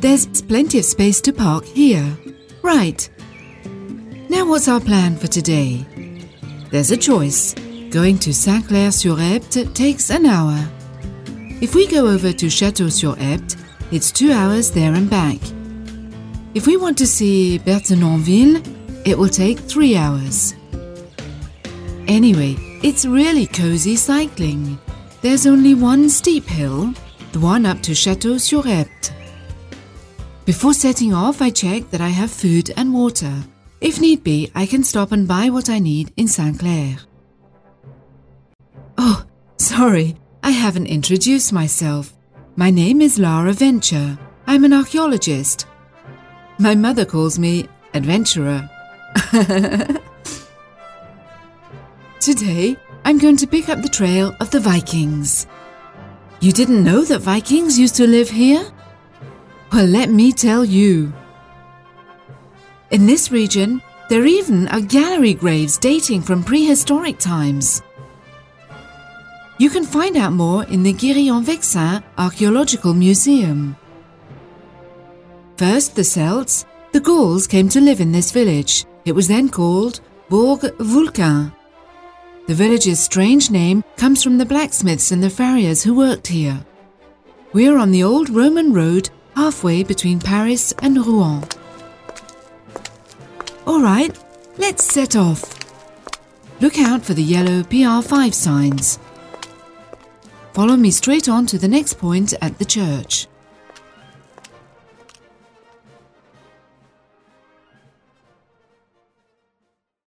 There's plenty of space to park here. Right. Now, what's our plan for today? There's a choice. Going to Saint Clair sur Epte takes an hour. If we go over to Chateau sur Epte, it's two hours there and back. If we want to see Berthenonville, it will take three hours. Anyway, it's really cozy cycling. There's only one steep hill, the one up to Chateau sur Epte. Before setting off, I check that I have food and water. If need be, I can stop and buy what I need in Saint Clair. Oh, sorry, I haven't introduced myself. My name is Lara Venture. I'm an archaeologist. My mother calls me adventurer. Today, I'm going to pick up the trail of the Vikings. You didn't know that Vikings used to live here? Well, let me tell you. In this region, there even are gallery graves dating from prehistoric times. You can find out more in the Guiry-en-Vexin Archaeological Museum. First, the Celts, the Gauls came to live in this village. It was then called Bourg Vulcain. The village's strange name comes from the blacksmiths and the farriers who worked here. We are on the old Roman road halfway between Paris and Rouen. All right, let's set off. Look out for the yellow PR5 signs. Follow me straight on to the next point at the church.